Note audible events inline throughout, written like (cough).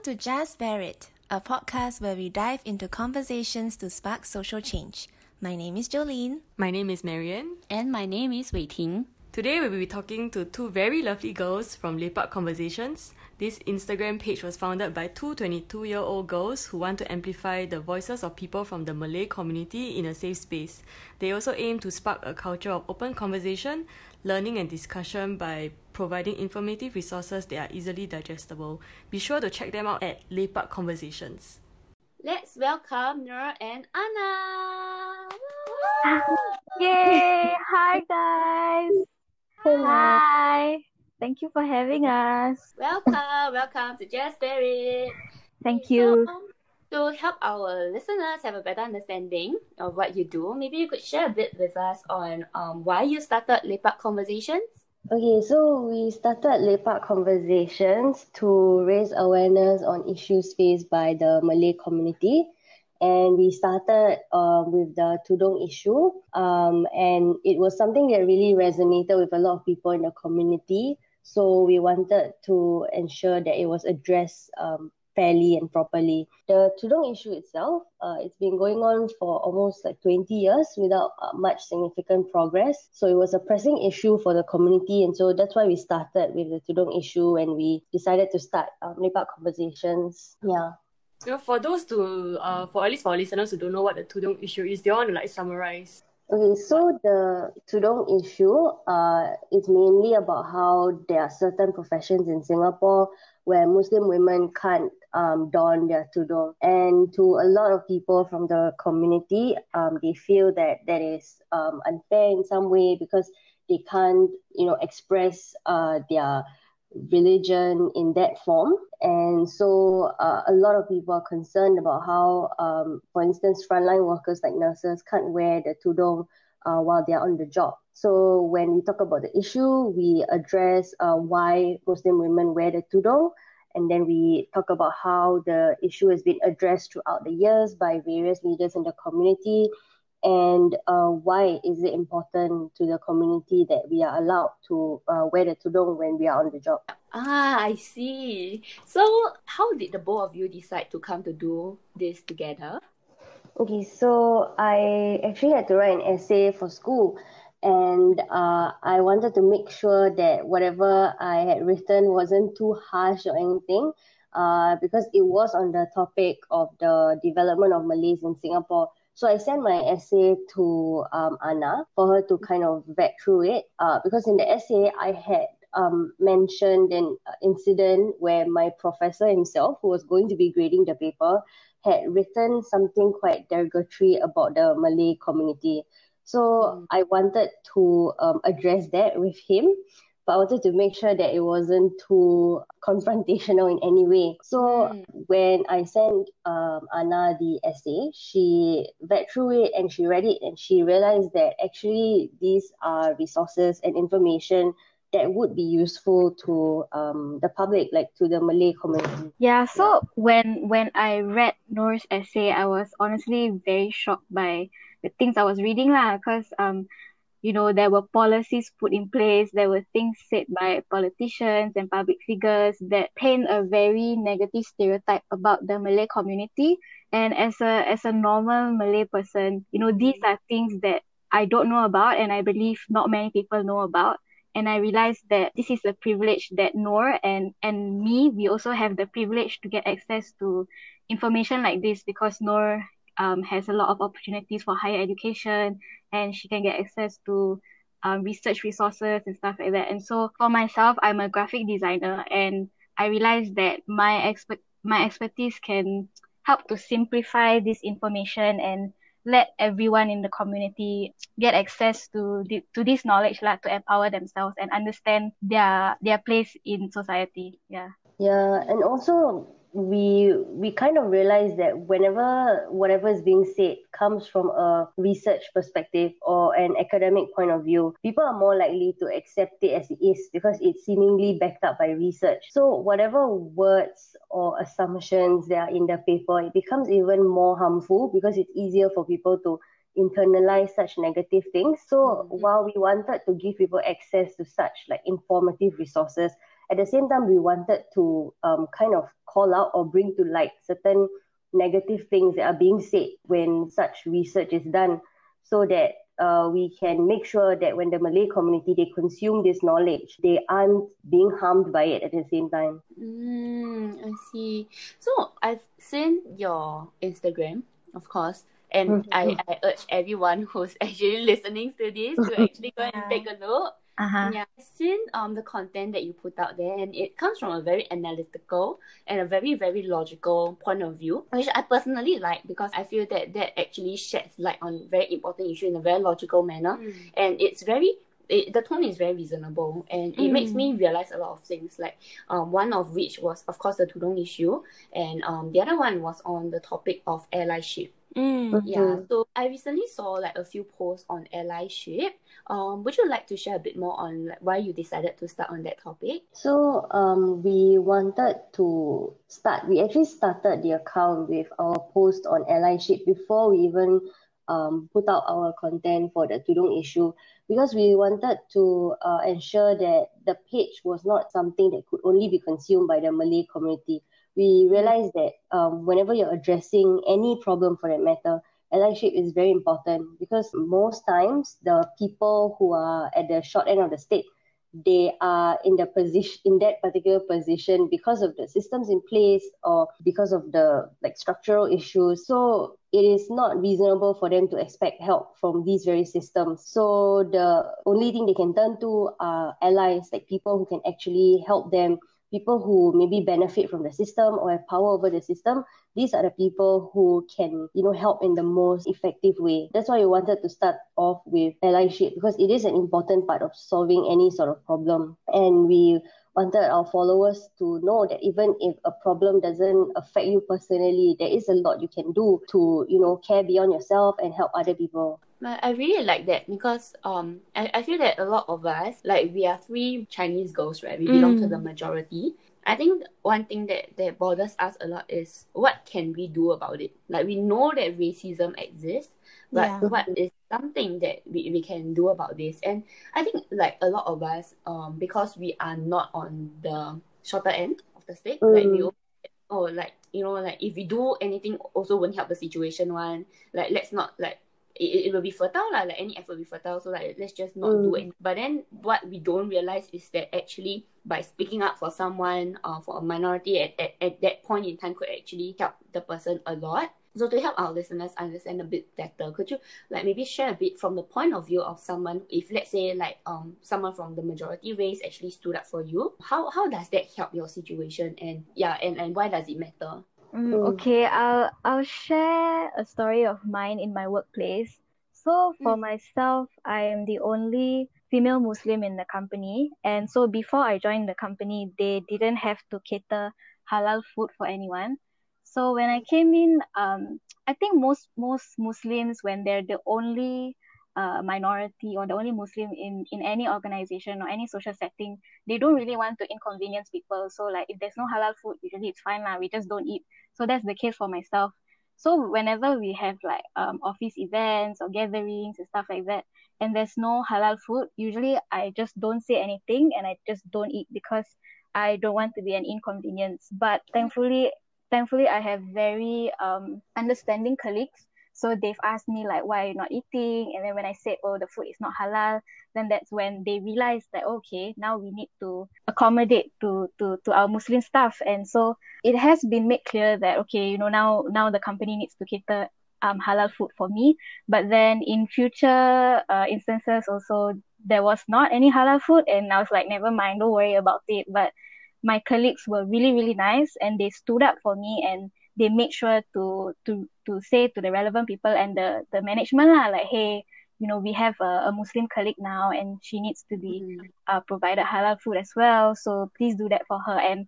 Welcome to Just Bear It, a podcast where we dive into conversations to spark social change. My name is Jolene. My name is Marian. And my name is Wei Ting. Today we will be talking to two very lovely girls from Lepak Conversations. This Instagram page was founded by two 22 year old girls who want to amplify the voices of people from the Malay community in a safe space. They also aim to spark a culture of open conversation, learning, and discussion by providing informative resources that are easily digestible. Be sure to check them out at Lepak Conversations. Let's welcome Nur and Anna. Yay! Hi guys. Hi. Thank you for having us. Welcome, welcome to Just Bear It. Thank you. So, to help our listeners have a better understanding of what you do, maybe you could share a bit with us on um, why you started Lepak Conversations. Okay, so we started Lepak Conversations to raise awareness on issues faced by the Malay community and we started uh, with the Tudong issue. Um, and it was something that really resonated with a lot of people in the community. So we wanted to ensure that it was addressed um, fairly and properly. The Tudong issue itself, uh, it's been going on for almost like 20 years without uh, much significant progress. So it was a pressing issue for the community. And so that's why we started with the Tudong issue and we decided to start um, Lepak conversations. Yeah. So for those to, uh, for at least for listeners who don't know what the Tudong issue is, they want to like summarize. Okay, so the Tudong issue uh, is mainly about how there are certain professions in Singapore where Muslim women can't um, don their Tudong. And to a lot of people from the community, um, they feel that that is um, unfair in some way because they can't, you know, express uh, their religion in that form. And so uh, a lot of people are concerned about how, um, for instance, frontline workers like nurses can't wear the tudong uh, while they're on the job. So when we talk about the issue, we address uh, why Muslim women wear the tudong. And then we talk about how the issue has been addressed throughout the years by various leaders in the community and uh, why is it important to the community that we are allowed to uh, wear the tudung when we are on the job? Ah, I see. So, how did the both of you decide to come to do this together? Okay, so I actually had to write an essay for school, and uh, I wanted to make sure that whatever I had written wasn't too harsh or anything, uh, because it was on the topic of the development of Malays in Singapore. So I sent my essay to um, Anna for her to kind of vet through it. Uh, because in the essay, I had um, mentioned an incident where my professor himself, who was going to be grading the paper, had written something quite derogatory about the Malay community. So mm. I wanted to um, address that with him but I wanted to make sure that it wasn't too confrontational in any way. So mm. when I sent um, Anna the essay, she read through it and she read it and she realized that actually these are resources and information that would be useful to um, the public, like to the Malay community. Yeah, so when when I read Noor's essay, I was honestly very shocked by the things I was reading lah, because um you know, there were policies put in place, there were things said by politicians and public figures that paint a very negative stereotype about the Malay community. And as a as a normal Malay person, you know, these are things that I don't know about and I believe not many people know about. And I realized that this is a privilege that Noor and, and me, we also have the privilege to get access to information like this because Noor um, has a lot of opportunities for higher education and she can get access to um, research resources and stuff like that. And so for myself, I'm a graphic designer and I realized that my expert my expertise can help to simplify this information and let everyone in the community get access to the, to this knowledge like, to empower themselves and understand their their place in society. Yeah. Yeah, and also we we kind of realize that whenever whatever is being said comes from a research perspective or an academic point of view people are more likely to accept it as it is because it's seemingly backed up by research so whatever words or assumptions that are in the paper it becomes even more harmful because it's easier for people to internalize such negative things so mm-hmm. while we wanted to give people access to such like informative resources at the same time, we wanted to um, kind of call out or bring to light certain negative things that are being said when such research is done so that uh, we can make sure that when the Malay community they consume this knowledge, they aren't being harmed by it at the same time. Mm, I see. So I've seen your Instagram, of course, and I, Mm-hmm. I urge everyone who's (laughs) actually listening to this to actually go and take a look. Uh-huh. Yeah, I've seen um the content that you put out there, and it comes from a very analytical and a very very logical point of view, which I personally like because I feel that that actually sheds light on very important issue in a very logical manner, and it's very. It, the tone is very reasonable and it makes me realize a lot of things like um, one of which was of course the Tudong issue and um, the other one was on the topic of allyship Mm. yeah, so I recently saw like a few posts on allyship. Um, would you like to share a bit more on why you decided to start on that topic? So um, we wanted to start. We actually started the account with our post on allyship before we even um, put out our content for the Tudung issue because we wanted to uh, ensure that the page was not something that could only be consumed by the Malay community. We realized that um, whenever you're addressing any problem for that matter, allyship is very important because most times the people who are at the short end of the stick they are in the position in that particular position because of the systems in place or because of the like structural issues. So it is not reasonable for them to expect help from these very systems. So the only thing they can turn to are allies like people who can actually help them people who maybe benefit from the system or have power over the system these are the people who can you know help in the most effective way. That's why we wanted to start off with allyship because it is an important part of solving any sort of problem. And we wanted our followers to know that even if a problem doesn't affect you personally there is a lot you can do to you know care beyond yourself and help other people I really like that because um I, I feel that a lot of us like we are three Chinese girls right we belong to Mm. the majority. I think one thing that that bothers us a lot is what can we do about it? Like we know that racism exists, but Yeah. what is something that we, we can do about this? And I think like a lot of us um because we are not on the shorter end of the stick, like we Mm. oh like you know like if we do anything also won't help the situation one like let's not like it, it will be fertile lah, like any effort will be fertile so like let's just not do Mm. it but then what we don't realize is that actually by speaking up for someone uh, for a minority at, at, at that point in time could actually help the person a lot. So to help our listeners understand a bit better could you like maybe share a bit from the point of view of someone if let's say like um someone from the majority race actually stood up for you how how does that help your situation? And yeah and, and why does it matter Mm, Mm. okay, I'll I'll share a story of mine in my workplace. So for myself, I am the only female Muslim in the company, and so before I joined the company, they didn't have to cater halal food for anyone. So when I came in, um, I think most most Muslims when they're the only uh, minority or the only Muslim in in any organization or any social setting, they don't really want to inconvenience people. So like if there's no halal food, usually it's fine lah. We just don't eat. So that's the case for myself. So whenever we have like um office events or gatherings and stuff like that, and there's no halal food, usually I just don't say anything and I just don't eat because I don't want to be an inconvenience. But thankfully, thankfully I have very um understanding colleagues. So they've asked me like why are you not eating? And then when I said, Oh, the food is not halal, then that's when they realized that okay, now we need to accommodate to to, to our Muslim staff. And so it has been made clear that okay, you know, now now the company needs to cater um halal food for me. But then in future uh, instances also there was not any halal food and I was like, never mind, don't worry about it. But my colleagues were really, really nice and they stood up for me and they made sure to to to say to the relevant people and the the management lah, like, hey, you know, we have a, a Muslim colleague now and she needs to be Mm. uh, provided halal food as well. So please do that for her. And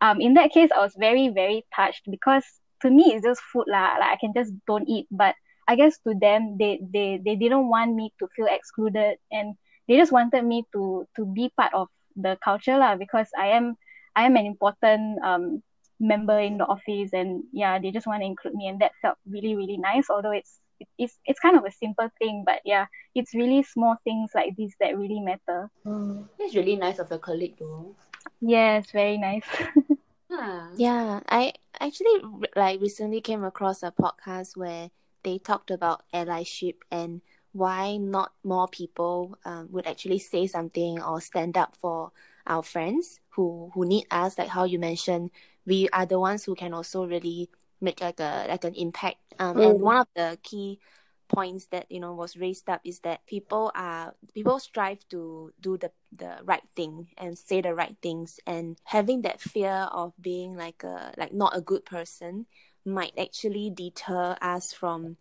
um, in that case, I was very, very touched because to me, it's just food lah. Like I can just don't eat. But I guess to them, they, they, they didn't want me to feel excluded and they just wanted me to, to be part of the culture lah because I am, I am an important, um, member in the office and yeah, they just want to include me and that felt really, really nice. Although it's, it's, it's kind of a simple thing, but yeah, it's really small things like this that really matter. Mm. That's really nice of your colleague though. Yes, very nice. (laughs) Yeah. Yeah, I actually like recently came across a podcast where they talked about allyship and why not more people um, would actually say something or stand up for our friends who who need us. Like how you mentioned, we are the ones who can also really make like a like an impact. Um, and Mm. one of the key points that you know was raised up is that people are people strive to do the the right thing and say the right things and having that fear of being like a like not a good person might actually deter us from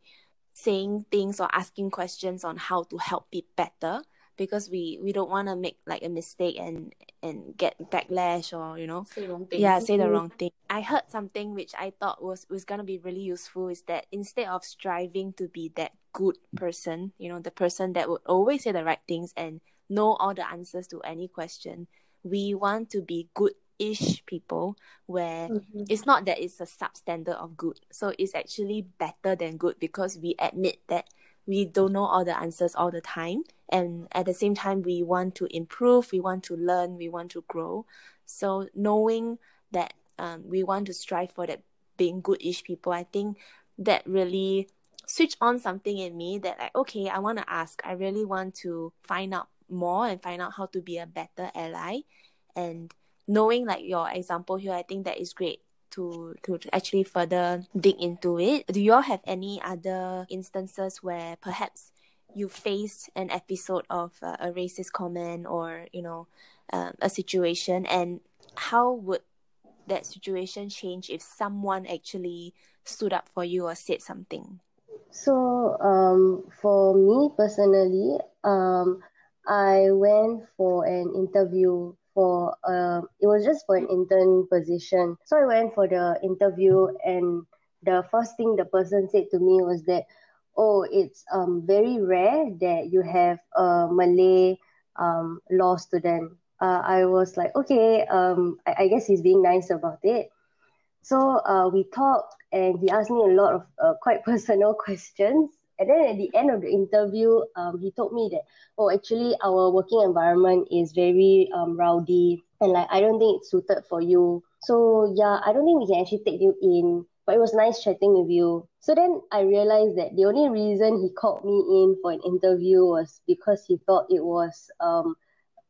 saying things or asking questions on how to help it better because we we don't want to make like a mistake and and get backlash or you know. Say yeah say the wrong thing. I heard something which i thought was was gonna be really useful is that instead of striving to be that good person you know the person that would always say the right things and know all the answers to any question we want to be good-ish people where Mhm. it's not that it's a substandard of good. So it's actually better than good because we admit that we don't know all the answers all the time. And at the same time we want to improve we want to learn we want to grow. So knowing that um, we want to strive for that being good-ish people i think that really switch on something in me that like okay i want to ask. I really want to find out more and find out how to be a better ally. And knowing like your example here i think that is great to to actually further dig into it. Do you all have any other instances where perhaps you faced an episode of uh, a racist comment or you know um, a situation? And how would that situation change if someone actually stood up for you or said something? So, um, for me personally, um, I went for an interview for uh, it was just for an intern position. So I went for the interview, and the first thing the person said to me was that, "Oh, it's um very rare that you have a Malay um law student." Uh, I was like, okay, um, I, I guess he's being nice about it. So uh, we talked, and he asked me a lot of uh, quite (laughs) personal questions. And then at the end of the interview, um, he told me that, oh, actually, our working environment is very um, rowdy, and like I don't think it's suited for you. So yeah, I don't think we can actually take you in. But it was nice chatting with you. So then I realized that the only reason he called me in for an interview was because he thought it was um,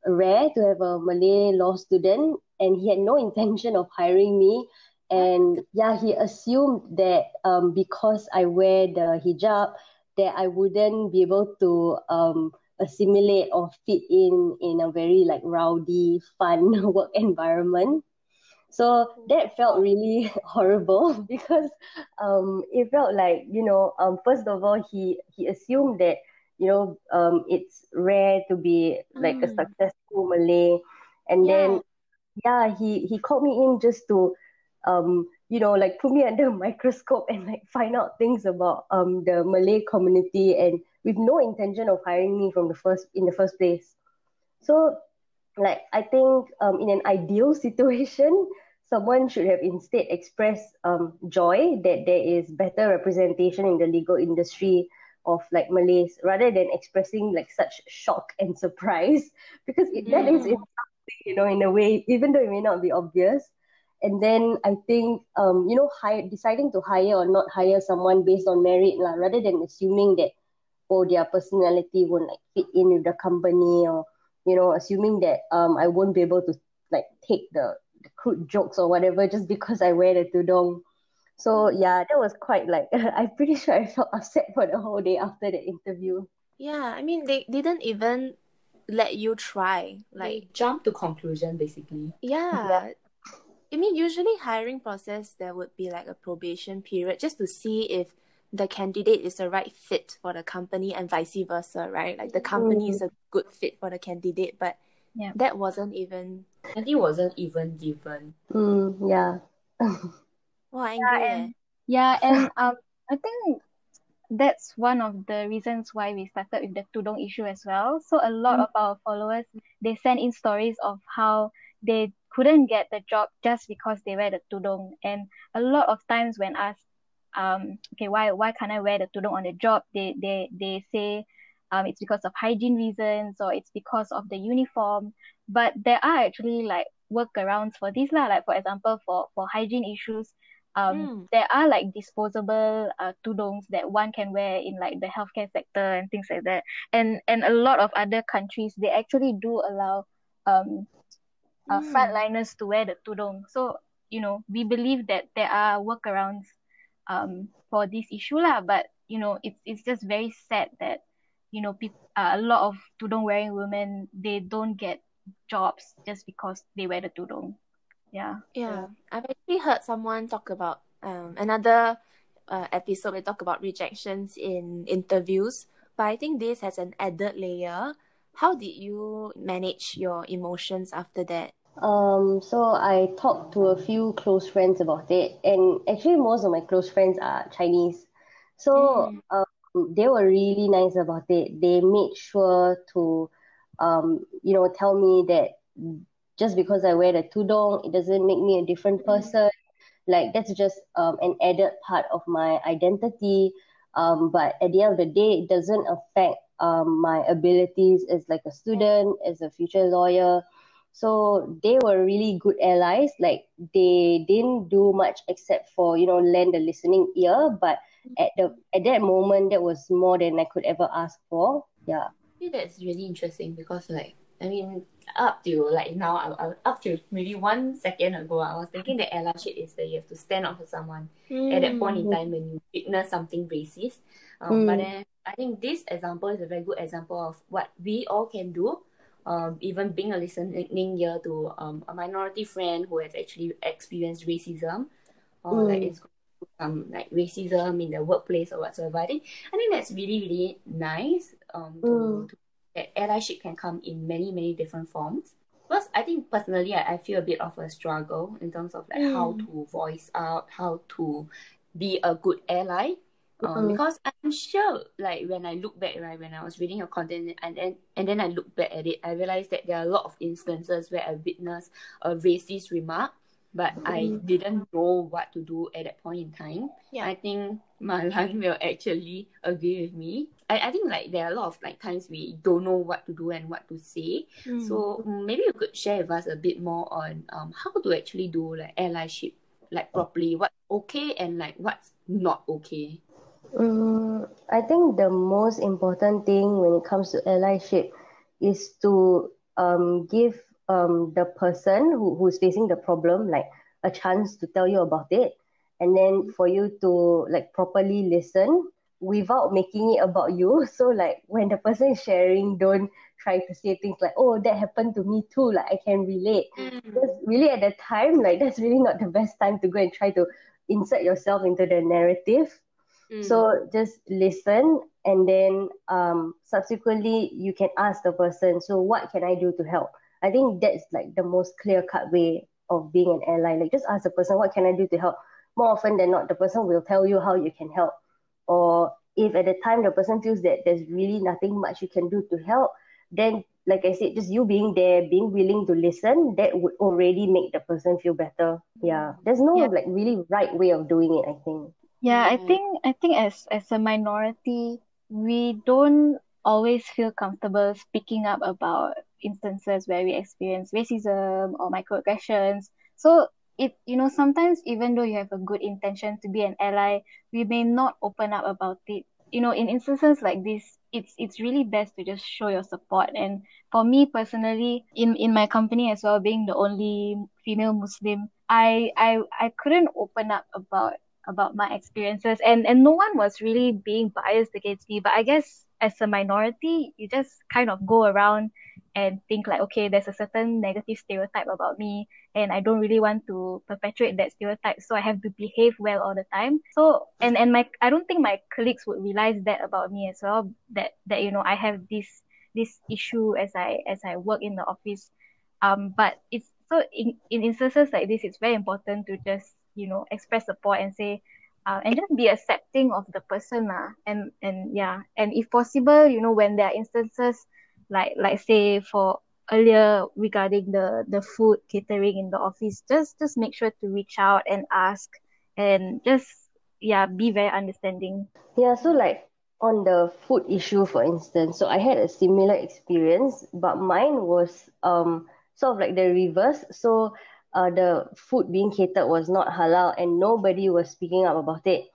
rare to have a Malay law student, and he had no (laughs) intention of hiring me. And yeah, he assumed that um, because I wear the hijab, that I wouldn't be able to um, assimilate or fit in in a very like rowdy, fun (laughs) work environment. So that felt really (laughs) horrible (laughs) because um, it felt like you know um, first of all he he assumed that you know um, it's rare to be like a Mm. successful Malay, and Yeah. then yeah he he called me in just to um you know like put me (laughs) under a microscope and like find out things about um the Malay community and with no intention of hiring me from the first in the first place. So like I think um in an ideal (laughs) situation, someone should have instead expressed um joy that there is better representation in the legal industry of like Malays rather than expressing like such shock and (laughs) surprise because it, that is Mm. insulting, you know, in a way, even though it may not be obvious. And then I think um, you know, hire, deciding to hire or not hire someone based on merit lah, rather than assuming that oh their personality won't like fit in with the company or you know, assuming that um I won't be able to like take the, the crude jokes or whatever just because I wear the tudong. So yeah, that was quite like (laughs) I'm pretty sure I felt upset for the whole day after the interview. Yeah, I mean they didn't even let you try. Like Like jump to conclusion basically. yeah. I mean usually hiring process there would be like a probation period just to see if the candidate is the right fit for the company and vice versa, right? Like the company is a good fit for the candidate, but Yeah. that wasn't even And it wasn't even given. Mm, yeah. wow, angry Yeah, eh. and yeah, and (laughs) um, I think that's one of the reasons why we started with the tudong issue as well. So a lot of our followers they send in stories of how they couldn't get the job just because they wear the tudong, and a lot of times when asked, um, okay, why why can't I wear the tudong on the job? They they they say, um, it's because of hygiene reasons or it's because of the uniform. But there are actually like workarounds for this lah. Like for example, for for hygiene issues, um, Mm. there are like disposable uh, tudungs that one can wear in like the healthcare sector and things like that. And and a lot of other countries they actually do allow um uh, Mm. frontliners to wear the tudung. So you know we believe that there are workarounds um for this issue lah. But you know it's it's just very sad that you know people uh, a lot of tudung wearing women they don't get jobs just because they wear the tudung. Yeah. Yeah, I've actually heard someone talk about um, another uh, episode. They talk about rejections in interviews, but I think this has an added layer. How did you manage your emotions after that? Um, so I talked to a few close friends about it, and actually most of my close friends are Chinese. So Mm. um, they were really nice about it. They made sure to, um, you know, tell me that just because I wear the tudong, it doesn't make me a different person. Like that's just um, an added part of my identity. Um, but at the end of the day, it doesn't affect um, my abilities as like a student, as a future lawyer. So they were really good allies. Like they didn't do much except for you know lend a listening ear. But at the at that moment, that was more than I could ever ask for. Yeah. I think that's really interesting because like I mean up to like now I, I, up to maybe one second ago I was thinking that allyship is that you have to stand up for someone at that point in Mm. time when you witness something racist. Um, But Mm. then I think this example is a very good example of what we all can do. Um, even being a listening ear to um, a minority friend who has actually experienced racism or like Mm. it's um like racism in the workplace or whatsoever. I think I think that's really really nice. Um, to, Mm. to that allyship can come in many many different forms. Because I think personally, I, I feel a bit of a struggle in terms of like how Mm. to voice out, how to be a good ally. Um, Mm. because I'm sure, like when I look back, right, when I was reading your content and then and then I look back at it, I realized that there are a lot of instances where I witnessed a racist remark, but I Mm. didn't know what to do at that point in time. Yeah. I think Marian (laughs) will actually agree with me. I, I think like there are a lot of like times we don't know what to do and what to say. Mm. So mm, maybe you could share with us a bit more on um how to actually do like allyship like properly, what's okay and like what's not okay. Mm, I think the most important thing when it comes to allyship is to um, give um, the person who, who's facing the problem like a chance to tell you about it. And then for you to like properly listen without making it about you. (laughs) So like when the person is sharing don't try to say things like oh that happened to me too. Like I can relate. Because really at the time like that's really not the best time to go and try to insert yourself into the narrative Mm. so just listen and then um, subsequently you can ask the person, so what can I do to help? I think that's like the most clear cut way of being an ally. Like just ask the person, what can I do to help? More often than not, the person will tell you how you can help. Or if at the time the person feels that there's really nothing much you can do to help, then like I said, just you being there, being willing to listen, that would already make the person feel better. Yeah. There's no Yeah. like really right way of doing it, I think. Yeah, I mm-hmm. think I think as as a minority, we don't always feel comfortable speaking up about instances where we experience racism or microaggressions. So it you know sometimes even though you have a good intention to be an ally, we may not open up about it. You know, in instances like this, it's it's really best to just show your support. And for me personally, in in my company as well, being the only female Muslim, I I I couldn't open up about about my experiences. And and no one was really being biased against me but i guess as a minority you just kind of go around and think like okay there's a certain negative stereotype about me and i don't really want to perpetuate that stereotype so i have to behave well all the time. So and and my i don't think my colleagues would realize that about me as well that that you know i have this this issue as i as i work in the office. Um but it's so in, in instances like this it's very important to just you know express support and say uh, and just be accepting of the person lah. and and yeah and if possible you know when there are instances like like say for earlier regarding the the food catering in the office just just make sure to reach out and ask and just yeah be very understanding Yeah, so like on the food issue, for instance, so I had a similar experience, but mine was um sort of like the reverse. So uh, the food being catered was not halal and nobody was speaking up about it.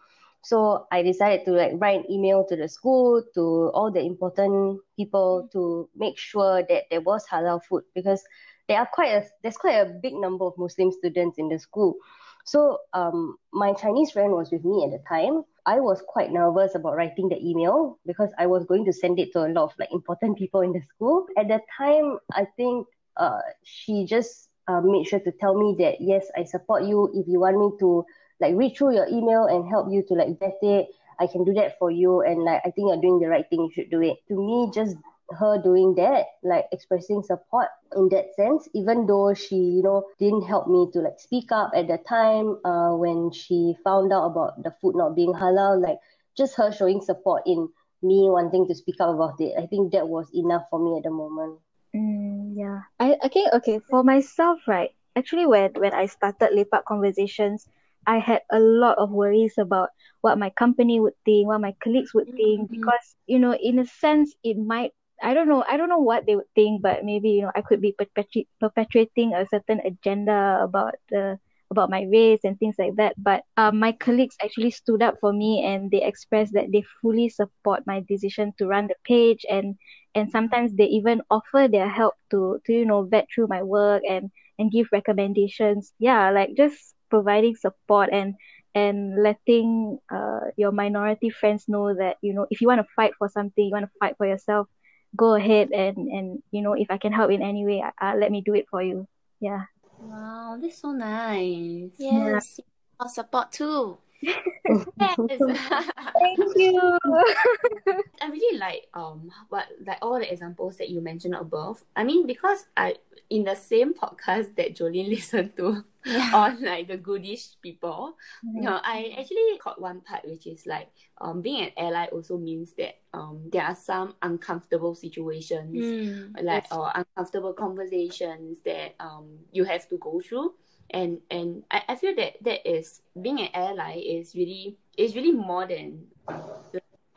So I decided to like write an email to the school, to all the important people to make sure that there was halal food because there are quite a there's quite a big number of Muslim students in the school. So um, my Chinese friend was with me at the time. I was quite nervous about writing the email because I was going to send it to a lot of like important people in the school. At the time, I think uh, she just uh, made sure to tell me that yes, I support you. If you want me to like read through your email and help you to like vet it, I can do that for you. And like I think you're doing the right thing. You should do it. To me, just her doing that, like expressing support in that sense, even though she, you know, didn't help me to like speak up at the time uh, when she found out about the food not being halal, like just her showing support in me wanting to speak up about it. I think that was enough for me at the moment. Mm, yeah. I, think, okay, for myself, right, actually, when, when I started Lepak Conversations, I had a lot of worries about what my company would think, what my colleagues would think, Mm-hmm. because, you know, in a sense, it might I don't know. I don't know what they would think, but maybe you know I could be perpetu- perpetuating a certain agenda about the about my race and things like that. But um, my colleagues actually stood up for me and they expressed that they fully support my decision to run the page and and sometimes they even offer their help to to you know vet through my work and and give recommendations. Yeah, like just providing support and and letting uh your minority friends know that you know if you want to fight for something, you want to fight for yourself go ahead and and you know if I can help in any way, uh, let me do it for you. Yeah. Wow, that's so nice. Yes, our support too. Yes. (laughs) Thank you. (laughs) I really like um what like all the examples that you mentioned above. I mean because I in the same podcast that Jolene (laughs) listened to Yeah. on like the goodish people, you know, I actually caught one part which is like um being an ally also means that um there are some uncomfortable situations Mm. like or uncomfortable conversations that um you have to go through and and I, I feel that that is being an ally is really is really more than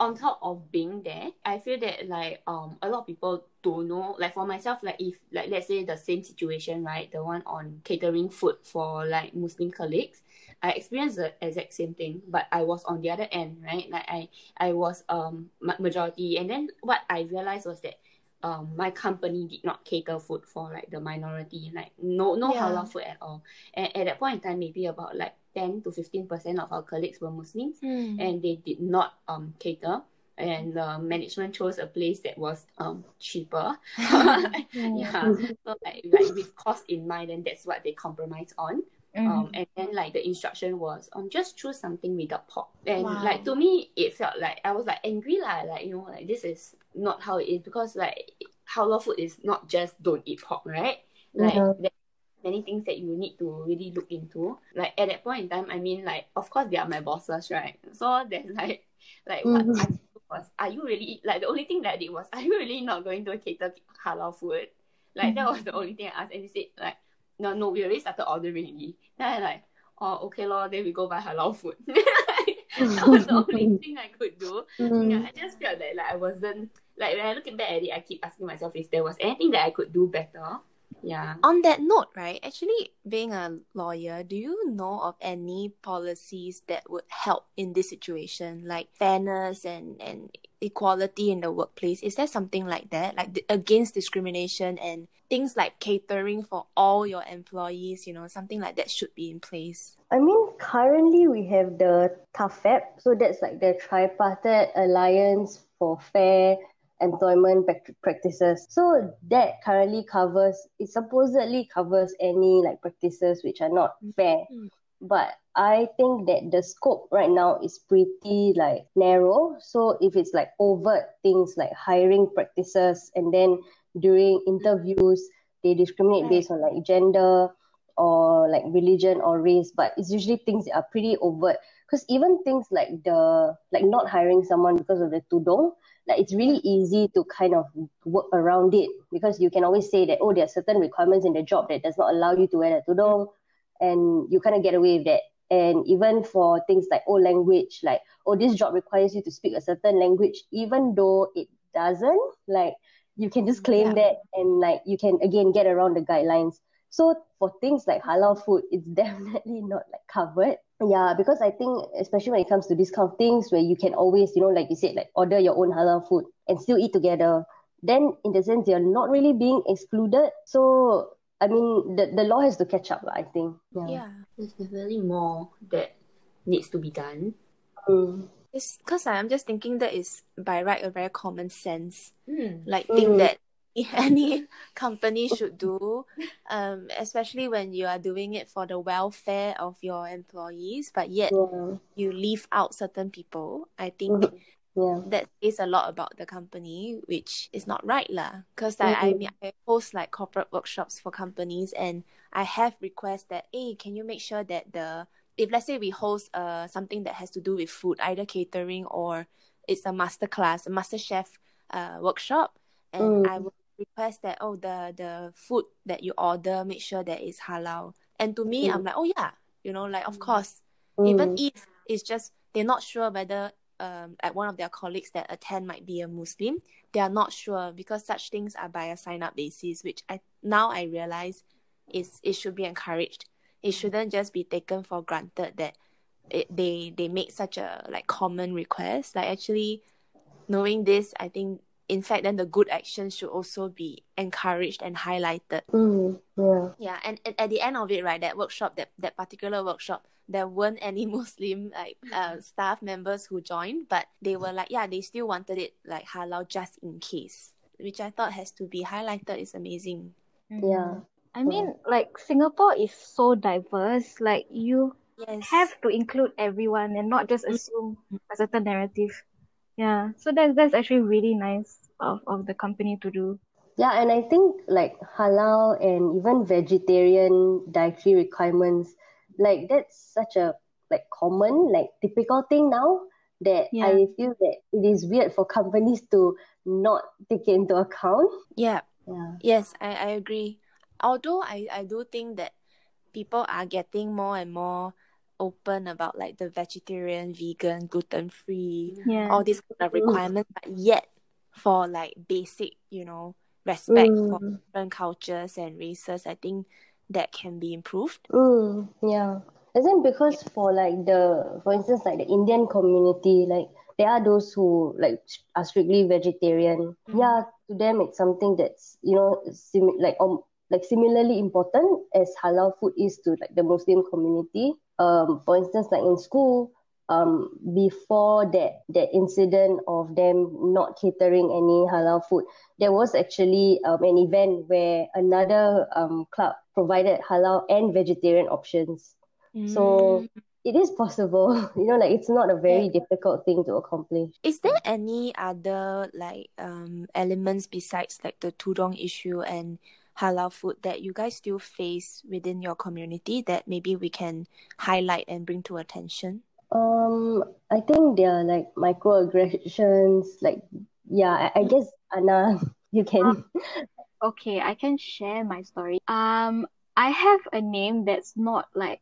on top of being there. I feel that like um a lot of people don't know like for myself like if like let's say the same situation right the one on catering food for like muslim colleagues i experienced the exact same thing but i was on the other end right? Like i i was um majority. And then what i realized was that um my company did not cater food for like the minority like no no Yeah. halal food at all. And at that point in time maybe about like 10 to 15 percent of our colleagues were muslims Mm. and they did not um cater. And the management chose a place that was um cheaper. (laughs) (laughs) Yeah. So like, like with cost in mind and that's what they compromised on Mm-hmm. um and then like the instruction was um just choose something without pork and Wow. like to me it felt like i was like angry lah. Like you know like this is not how it is. Because like halal food is not just don't eat pork right? Like Yeah. there are many things that you need to really look into. Like at that point in time i mean like of course they are my bosses right? So there's (laughs) like like what Mhm. I did was are you really like the only thing that I did was are you really not going to cater halal food? Like that was the only thing I asked. And they said like no no we already started ordering already. Then I like oh okay lor then we go buy halal food. (laughs) That was the only (laughs) thing I could do. Mm. yeah I just felt that like I wasn't like when I look back at it I keep asking myself if there was anything that I could do better yeah On that note, right, actually, being a lawyer, do you know of any policies that would help in this situation, like fairness and, and equality in the workplace? Is there something like that, like the, against discrimination and things like catering for all your employees, you know, something like that should be in place? I mean, currently we have the TAFEP, so that's like the Tripartite Alliance for Fair Employment Prac- Practices. So that currently covers, it supposedly covers any like practices which are not fair. Mm. But I think that the scope right now is pretty like narrow. So if it's like overt things like hiring practices and then during interviews they discriminate Right. based on like gender or like religion or race, but it's usually things that are pretty overt. Because even things like the like not hiring someone because of the tudong, like it's really easy to kind of work around it because you can always say that oh there are certain requirements in the job that does not allow you to wear a tudong, and you kind of get away with that. And even for things like oh language, like oh this job requires you to speak a certain language, even though it doesn't, like you can just claim Yeah. that and like you can again get around the guidelines. So for things like halal food, it's (laughs) definitely not like covered. Yeah, because I think especially when it comes to these kind of things where you can always, you know, like you said, like order your own halal food and still eat together, then in the sense you're not really being excluded. So I mean the, the law has to catch up, I think. Yeah. Yeah. There's definitely more that needs to be done. Mm. It's because I'm just thinking that is by right a very common sense. Hmm. like thing Mm. that (laughs) any company should do, um, especially when you are doing it for the welfare of your employees, but yet Yeah. you leave out certain people. I think Mhm. Yeah. that says a lot about the company, which is not right lah. Because I, I Mhm. mean I host like corporate workshops for companies, and I have requests that hey, can you make sure that the if let's say we host uh something that has to do with food, either catering or it's a master class, a master chef uh workshop, and I Mm. would request that oh the the food that you order make sure that it's halal. And to me, I'm like oh yeah, you know like of course even Mm. if it's just they're not sure whether um like one of their colleagues that attend might be a Muslim, they are not sure because such things are by a sign up basis, which I now I realize is it should be encouraged. It shouldn't just be taken for granted that it, they they make such a like common request. Like actually knowing this, I think in fact then the good actions should also be encouraged and highlighted. Mm. Yeah. Yeah, and, and at the end of it, right, that workshop, that, that particular workshop, there weren't any (laughs) Muslim like uh, staff members who joined, but they were like, yeah, they still wanted it like halal just in case, which I thought has to be highlighted. Is amazing. Yeah. I mean, like Singapore is so diverse. Like you Yes. have to include everyone and not just assume a certain narrative. Yeah. So that's that's actually really nice of, of the company to do. Yeah, and I think like halal and even vegetarian dietary requirements, like that's such a like common, like typical thing now that Yeah. I feel that it is weird for companies to not take it into account. Yeah. Yeah. Yes, I, I agree. Although I, I do think that people are getting more and more open about like the vegetarian, vegan, gluten free, Yeah. all these kind of requirements, but yet for like basic, you know, respect for Mm. different cultures and races, I think that can be improved. Mm, yeah. Isn't because for like the, for instance, like the Indian community, like there are those who like are strictly vegetarian. Yeah, to them it's something that's you know sim like um like similarly important as halal food is to like the Muslim community. Um, for instance, like in school, um, before that that incident of them not catering any halal food, there was actually um, an event where another um, club provided halal and vegetarian options. So Mm. it is possible, (laughs) you know, like it's not a very difficult thing to accomplish. Is there any other like um elements besides like the tudong issue and halal food that you guys still face within your community that maybe we can highlight and bring to attention? Um, I think there are like microaggressions, like yeah, I, I guess Anna, (laughs) you can. Okay, I can share my story. Um, I have a name that's not like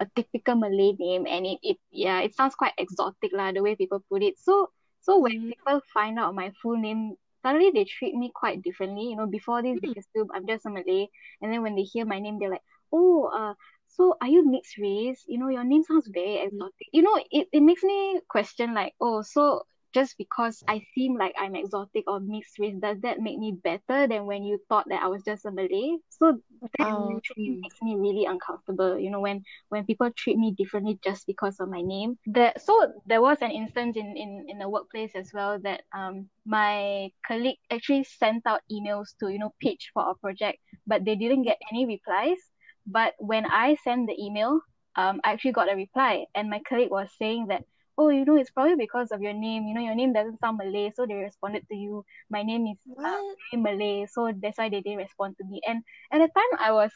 a typical Malay name, and it, it yeah, it sounds quite exotic lah, the way people put it. So so when people find out my full name, suddenly they treat me quite differently. You know, before this they assume I'm just a Malay, and then when they hear my name, they're like, oh, uh, so are you mixed race? You know, your name sounds very exotic. You know, it, it makes me question like, oh, so just because I seem like I'm exotic or mixed race, does that make me better than when you thought that I was just a Malay? So that Oh, actually makes me really uncomfortable, you know, when when people treat me differently just because of my name. That so there was an instance in in in the workplace as well that um my colleague actually sent out emails to you know pitch for a project, but they didn't get any replies. But when I sent the email, um, I actually got a reply, and my colleague was saying that oh, you know, it's probably because of your name. You know, your name doesn't sound Malay, so they responded to you. My name is uh, Malay, so that's why they didn't respond to me. And at the time, I was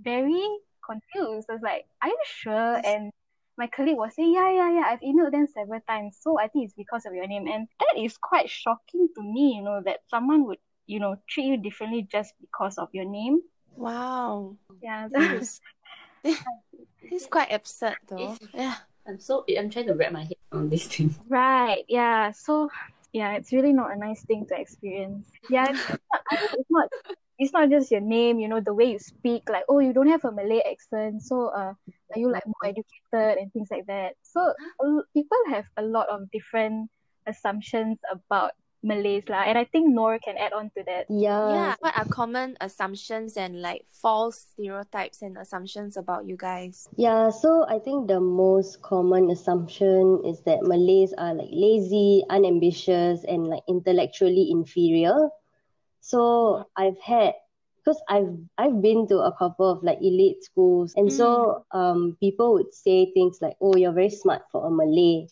very confused. I was like, "Are you sure?" And my colleague was saying, "Yeah, yeah, yeah. I've emailed them several times, so I think it's because of your name." And that is quite shocking to me. You know, that someone would, you know, treat you differently just because of your name. Wow. Yeah, That is (laughs) (laughs) it's quite absurd though. Yeah. I'm so I'm trying to wrap my head on this thing. (laughs) Right, yeah. So yeah, it's really not a nice thing to experience. Yeah, it's not, it's not it's not just your name, you know, the way you speak, like, oh, you don't have a Malay accent, so uh, are you like more educated and things like that. So people have a lot of different assumptions about Malays lah, and I think Nor can add on to that. Yeah. Yeah. What are common assumptions and like false stereotypes and assumptions about you guys? Yeah, so I think the most common assumption is that Malays are like lazy, unambitious, and like intellectually inferior. So I've had because I've I've been to a couple of like elite schools, and so um people would say things like, "Oh, you're very smart for a Malay,"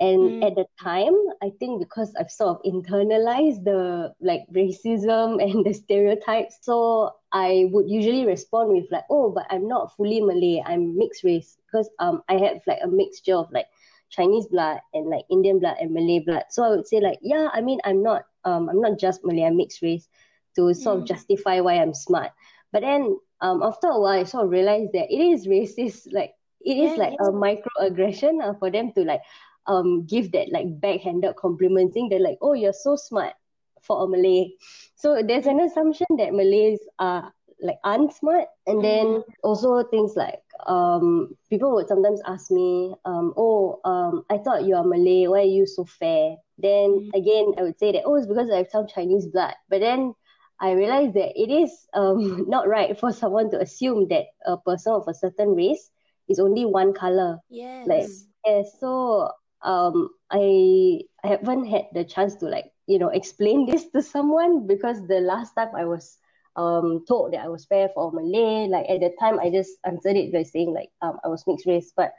and Mm. at the time, I think because I've sort of internalized the like racism (laughs) and the stereotypes, so I would usually respond with like, "Oh, but I'm not fully Malay. I'm mixed race because um I have like a mixture of like." Chinese blood and like Indian blood and Malay blood. So I would say like, yeah, I mean, I'm not, um, I'm not just Malay, I'm mixed race to sort of Mm. justify why I'm smart. But then, um, after a while, I sort of realized that it is racist. Like it is Yeah, like a microaggression uh, for them to like, um, give that like backhanded compliment, saying they're like, oh, you're so smart for a Malay. So there's an assumption that Malays are like unsmart, and then also things like um people would sometimes ask me um oh um I thought you are Malay why are you so fair then Mm. again I would say that oh it's because I have some Chinese blood but then I realized that it is um (laughs) not right for someone to assume that a person of a certain race is only one color Yes. like yeah so um I I haven't had the chance to like you know explain this to someone because the last time I was um told that I was fair for Malay like at the time I just answered it by saying like um I was mixed race. But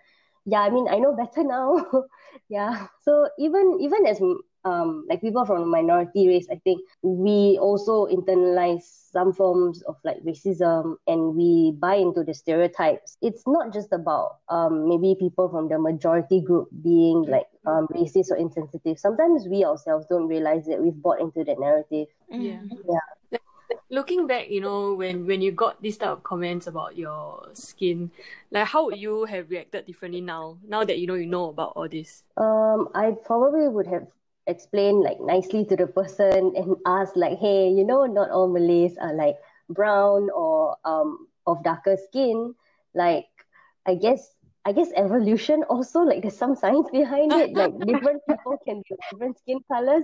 yeah I mean I know better now. (laughs) Yeah. So even even as um like people from a minority race I think we also internalize some forms of like racism and we buy into the stereotypes it's not just about um maybe people from the majority group being like um racist or insensitive sometimes we ourselves don't realize that we've bought into that narrative Yeah. Yeah. Looking back, you know, when when you got this type of comments about your skin, like how would you have reacted differently now? Now that you know you know about all this. Um, I probably would have explained like nicely to the person and ask like, hey, you know, not all Malays are like brown or um of darker skin. Like, I guess I guess evolution also like there's some science behind it. Like (laughs) different people can be different skin colors.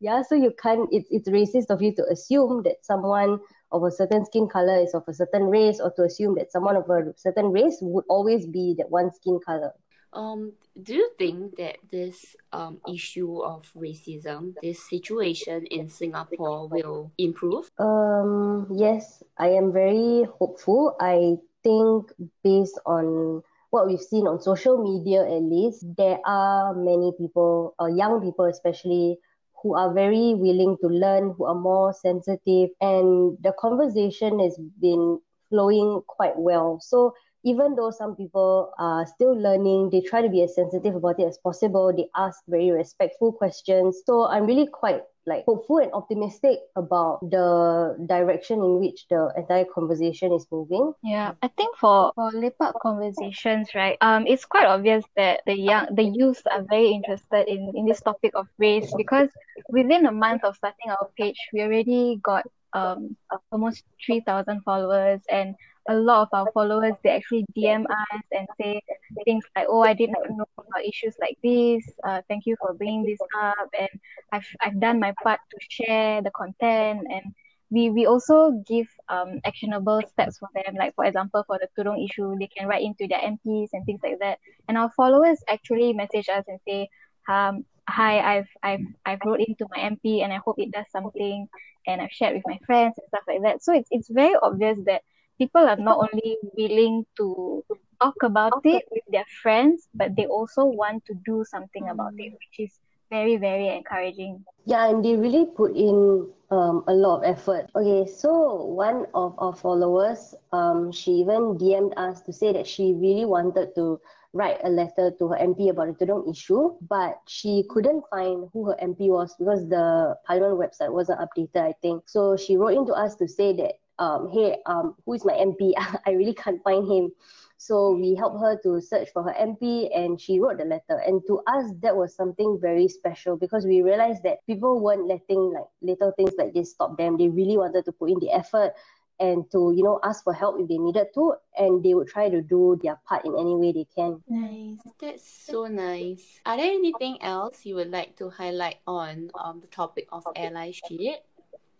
Yeah, so you can't. It's it's racist of you to assume that someone of a certain skin color is of a certain race, or to assume that someone of a certain race would always be that one skin color. Um, do you think that this um issue of racism, this situation in Singapore will improve? Um, yes, I am very hopeful. I think based on what we've seen on social media at least, there are many people, uh, young people especially, who are very willing to learn, who are more sensitive, and the conversation has been flowing quite well. So even though some people are still learning, they try to be as sensitive about it as possible. They ask very respectful questions. So I'm really quite like hopeful and optimistic about the direction in which the entire conversation is moving. Yeah, I think for for lepak conversations, right? Um, it's quite obvious that the young the youth are very interested in in this topic of race because within a month of starting our page, we already got um almost three thousand followers, and a lot of our followers they actually DM us and say things like, "Oh, I did not know about issues like this. Uh, thank you for bringing this up, and I've I've done my part to share the content and." we we also give um actionable steps for them. Like for example, for the Tudong issue, they can write into their MPs and things like that. And our followers actually message us and say, um, hi, I've I've I've wrote into my MP and I hope it does something and I've shared with my friends and stuff like that. So it's it's very obvious that people are not only willing to talk about it with their friends, but they also want to do something about it, which is very, very encouraging. Yeah, and they really put in um, a lot of effort. Okay, so one of our followers, um, she even DM'd us to say that she really wanted to write a letter to her MP about the Tudong issue, but she couldn't find who her MP was because the Parliament website wasn't updated, I think. So she wrote in to us to say that, um, hey, um, who is my MP? (laughs) I really can't find him. So we helped her to search for her MP and she wrote the letter. And to us, that was something very special because we realized that people weren't letting like little things like this stop them. They really wanted to put in the effort and to, you know, ask for help if they needed to. And they would try to do their part in any way they can. Nice. That's so nice. Are there anything else you would like to highlight on um, the topic of allyship?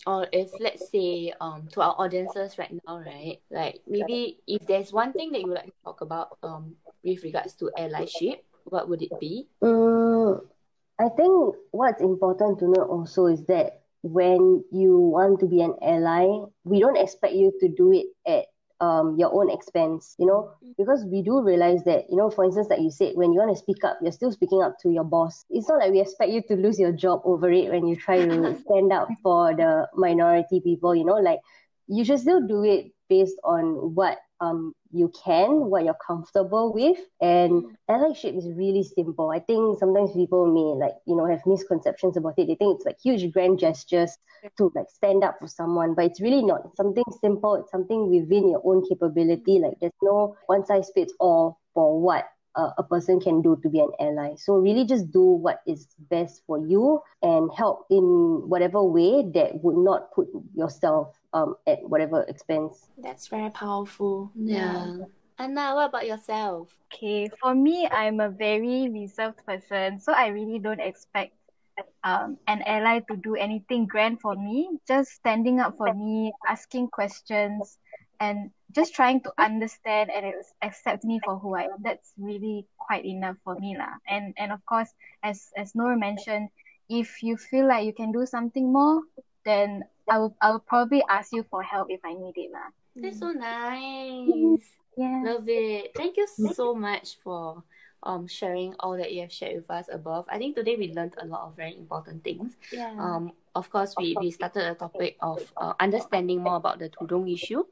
Or if let's say um to our audiences right now right? Like maybe if there's one thing that you would like to talk about um with regards to allyship what would it be? Um, i think what's important to know also is that when you want to be an ally we don't expect you to do it at um, your own expense, you know, mm. because we do realize that, you know, for instance, like you said, when you want to speak up, you're still speaking up to your boss. It's not like we expect you to lose your job over it when you try to (laughs) stand up for the minority people, you know, like you should still do it based on what um you can, what you're comfortable with. And allyship is really simple. I think sometimes people may like, you know, have misconceptions about it. They think it's like huge grand gestures to like stand up for someone, but it's really not. It's something simple. It's something within your own capability. Like there's no one size fits all for what uh, a person can do to be an ally. So really just do what is best for you and help in whatever way that would not put yourself um at whatever expense. That's very powerful. yeah, Anna what about yourself Okay, for me, I'm a very reserved person, so I really don't expect um, an ally to do anything grand for me. Just standing up for me, asking questions, and just trying to understand and accept me for who I am. That's really quite enough for me, lah. And and of course, as as Noor mentioned, if you feel like you can do something more, then I will I will probably ask you for help if I need it, lah. that's so nice (laughs) Yeah. love it thank you so much for um sharing all that you have shared with us above i think today we learned a lot of very important things Yeah. um of course we we started a topic of uh, understanding more about the tudung issue.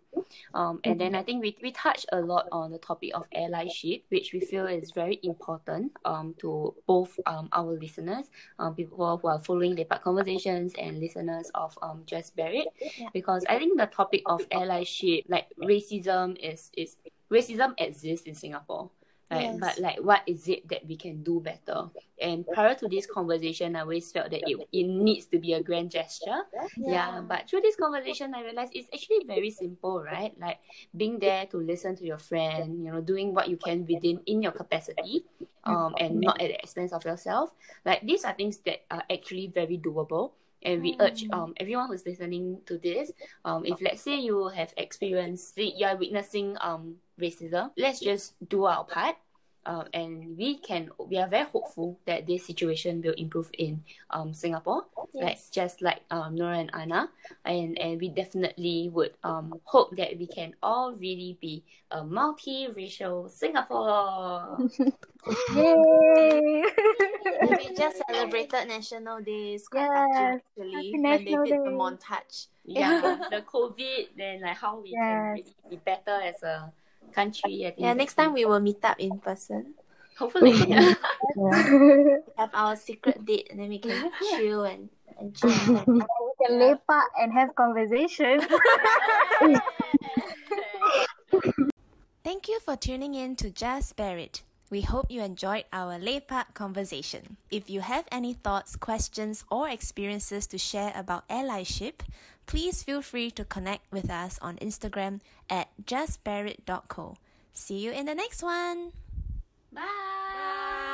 Um and then i think we, we touched a lot on the topic of allyship which we feel is very important um to both um our listeners um people who are following lepak conversations and listeners of um just Bear It. Because i think the topic of allyship like racism is is racism exists in singapore right Yes. but like what is it that we can do better? And prior to this conversation i always felt that it, it needs to be a grand gesture. Yeah. but through this conversation i realized it's actually very simple right? Like being there to listen to your friend you know doing what you can within in your capacity um and not at the expense of yourself. Like these are things that are actually very doable. And we urge um everyone who's listening to this um if let's say you have experienced you are witnessing um racism let's just do our part um, and we can we are very hopeful that this situation will improve in um Singapore like Yes. just like um Nora and Anna and and we definitely would um hope that we can all really be a multi-racial Singapore (laughs) Yay! We just celebrated National Day. It's quite Yes. actually Happy when they did the montage. yeah (laughs) the COVID then like how we can really be better as a country I think Yeah, next time we will meet up in person. hopefully (laughs) yeah. (laughs) Have our secret date (laughs) and then we can chill and, and chat. we can lepak and have conversation. Thank you for tuning in to Just Bear It. We hope you enjoyed our Lepak conversation. If you have any thoughts, questions, or experiences to share about allyship, please feel free to connect with us on Instagram at justbearit.co. See you in the next one! bye